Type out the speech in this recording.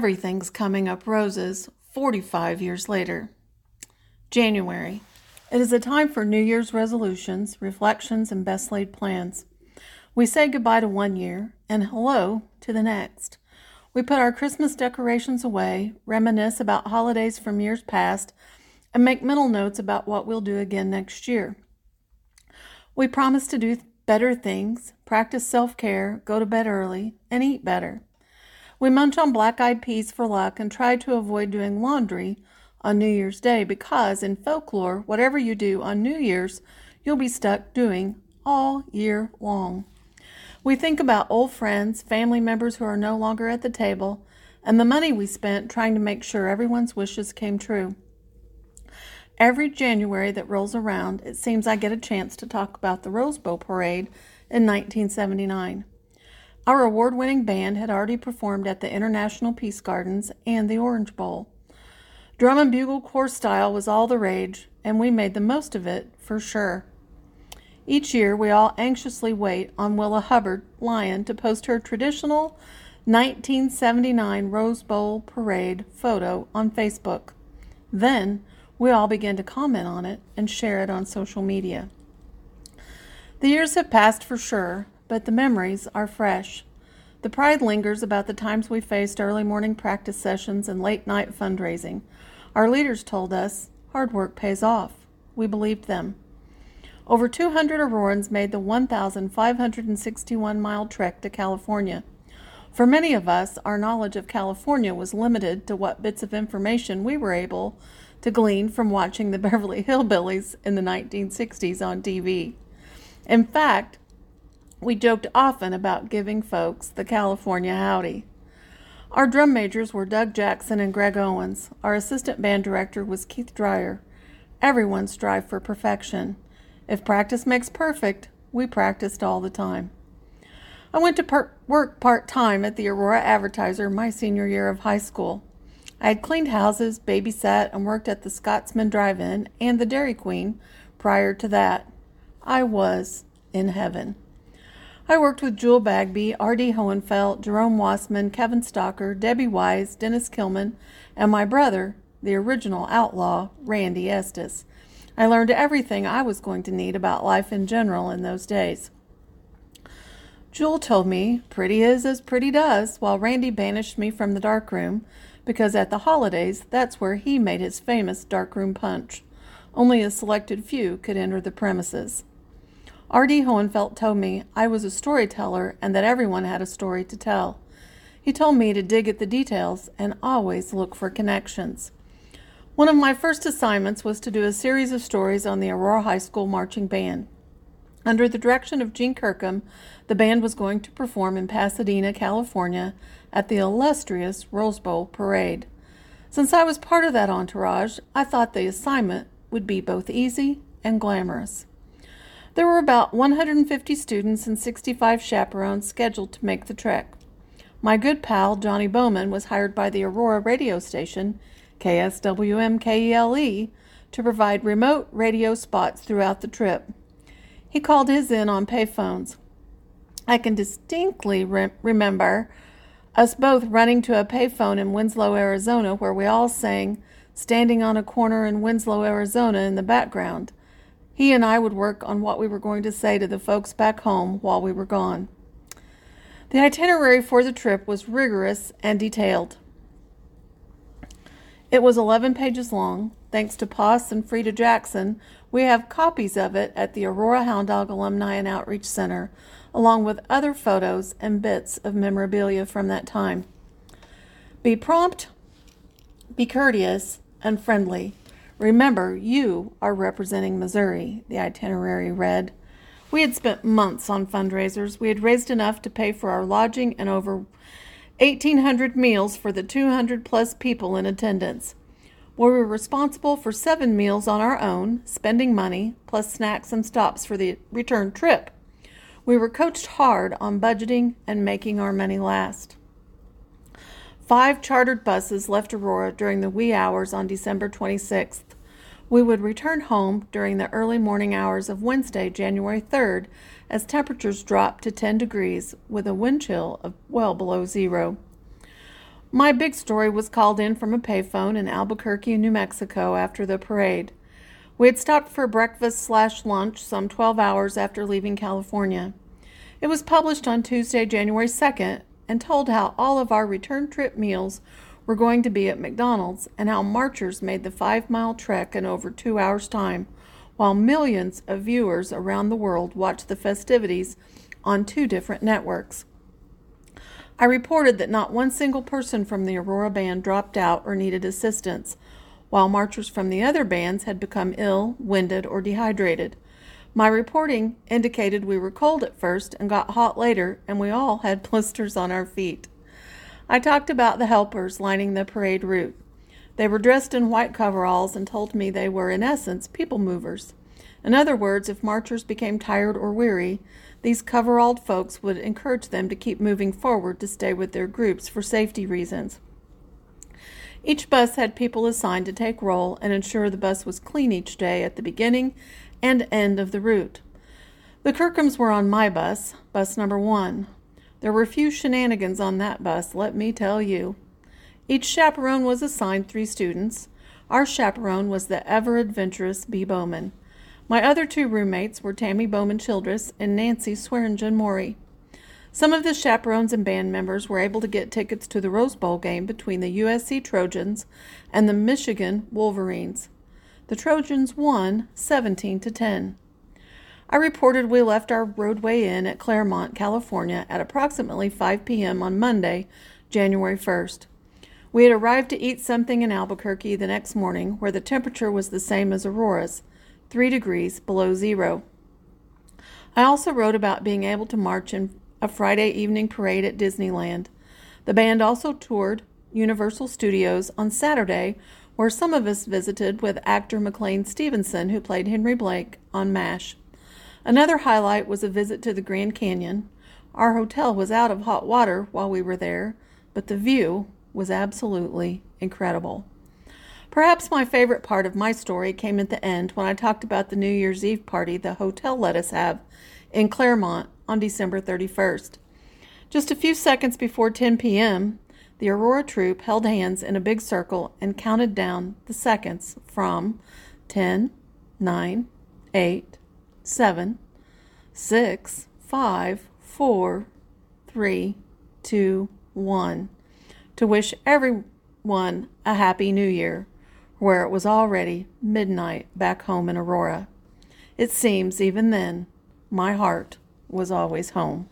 everything's coming up roses 45 years later. January. It is a time for New Year's resolutions, reflections, and best laid plans. We say goodbye to one year and hello to the next. We put our Christmas decorations away, reminisce about holidays from years past, and make mental notes about what we'll do again next year. We promise to do better things, practice self care, go to bed early, and eat better. We munch on black eyed peas for luck and try to avoid doing laundry on New Year's Day because, in folklore, whatever you do on New Year's, you'll be stuck doing all year long. We think about old friends, family members who are no longer at the table, and the money we spent trying to make sure everyone's wishes came true. Every January that rolls around, it seems I get a chance to talk about the Rose Bowl parade in 1979. Our award winning band had already performed at the International Peace Gardens and the Orange Bowl. Drum and bugle corps style was all the rage, and we made the most of it for sure. Each year, we all anxiously wait on Willa Hubbard Lyon to post her traditional 1979 Rose Bowl parade photo on Facebook. Then, we all begin to comment on it and share it on social media. The years have passed for sure, but the memories are fresh. The pride lingers about the times we faced early morning practice sessions and late night fundraising. Our leaders told us hard work pays off. We believed them. Over 200 Aurorans made the 1,561 mile trek to California. For many of us, our knowledge of California was limited to what bits of information we were able to glean from watching the Beverly Hillbillies in the 1960s on TV. In fact, we joked often about giving folks the California howdy. Our drum majors were Doug Jackson and Greg Owens. Our assistant band director was Keith Dreyer. Everyone strived for perfection. If practice makes perfect, we practiced all the time. I went to per- work part time at the Aurora Advertiser my senior year of high school. I had cleaned houses, babysat, and worked at the Scotsman Drive In and the Dairy Queen prior to that. I was in heaven. I worked with Jewel Bagby, R.D. Hohenfeld, Jerome Wassman, Kevin Stocker, Debbie Wise, Dennis Kilman, and my brother, the original outlaw, Randy Estes. I learned everything I was going to need about life in general in those days. Jewel told me, pretty is as pretty does, while Randy banished me from the dark room, because at the holidays that's where he made his famous darkroom punch. Only a selected few could enter the premises. R.D. Hohenfeld told me I was a storyteller and that everyone had a story to tell. He told me to dig at the details and always look for connections. One of my first assignments was to do a series of stories on the Aurora High School marching band. Under the direction of Gene Kirkham, the band was going to perform in Pasadena, California, at the illustrious Rose Bowl parade. Since I was part of that entourage, I thought the assignment would be both easy and glamorous. There were about 150 students and 65 chaperones scheduled to make the trek. My good pal, Johnny Bowman, was hired by the Aurora radio station, KSWM KELE, to provide remote radio spots throughout the trip. He called his in on payphones. I can distinctly re- remember us both running to a payphone in Winslow, Arizona, where we all sang Standing on a Corner in Winslow, Arizona in the background. He and I would work on what we were going to say to the folks back home while we were gone. The itinerary for the trip was rigorous and detailed. It was 11 pages long. Thanks to Poss and Frida Jackson, we have copies of it at the Aurora Hound Dog Alumni and Outreach Center, along with other photos and bits of memorabilia from that time. Be prompt, be courteous, and friendly. Remember, you are representing Missouri, the itinerary read. We had spent months on fundraisers. We had raised enough to pay for our lodging and over 1,800 meals for the 200 plus people in attendance. We were responsible for seven meals on our own, spending money, plus snacks and stops for the return trip. We were coached hard on budgeting and making our money last. Five chartered buses left Aurora during the wee hours on December 26th. We would return home during the early morning hours of Wednesday, January 3rd, as temperatures dropped to 10 degrees with a wind chill of well below zero. My big story was called in from a payphone in Albuquerque, New Mexico after the parade. We had stopped for breakfast slash lunch some 12 hours after leaving California. It was published on Tuesday, January 2nd, and told how all of our return trip meals were going to be at McDonald's and how marchers made the five mile trek in over two hours' time, while millions of viewers around the world watched the festivities on two different networks. I reported that not one single person from the Aurora band dropped out or needed assistance, while marchers from the other bands had become ill, winded, or dehydrated. My reporting indicated we were cold at first and got hot later, and we all had blisters on our feet. I talked about the helpers lining the parade route. They were dressed in white coveralls and told me they were, in essence, people movers. In other words, if marchers became tired or weary, these coveralled folks would encourage them to keep moving forward to stay with their groups for safety reasons. Each bus had people assigned to take roll and ensure the bus was clean each day at the beginning and end of the route. The Kirkhams were on my bus, bus number one. There were few shenanigans on that bus, let me tell you. Each chaperone was assigned three students. Our chaperone was the ever adventurous B. Bowman. My other two roommates were Tammy Bowman Childress and Nancy Swearingen Maury. Some of the chaperones and band members were able to get tickets to the Rose Bowl game between the USC Trojans and the Michigan Wolverines. The Trojans won 17 to 10. I reported we left our Rodeway Inn at Claremont, California at approximately 5 p.m. on Monday, January 1st. We had arrived to eat something in Albuquerque the next morning where the temperature was the same as Aurora's, 3 degrees below zero. I also wrote about being able to march in a Friday evening parade at Disneyland. The band also toured Universal Studios on Saturday, where some of us visited with actor McLean Stevenson, who played Henry Blake on MASH. Another highlight was a visit to the Grand Canyon. Our hotel was out of hot water while we were there, but the view was absolutely incredible. Perhaps my favorite part of my story came at the end when I talked about the New Year's Eve party the hotel let us have in Claremont on December 31st. Just a few seconds before 10 p.m., the Aurora troop held hands in a big circle and counted down the seconds from 10, 9, 8, 7, 6, 5, 4, 3, 2, 1 to wish everyone a happy new year where it was already midnight back home in Aurora. It seems, even then, my heart was always home.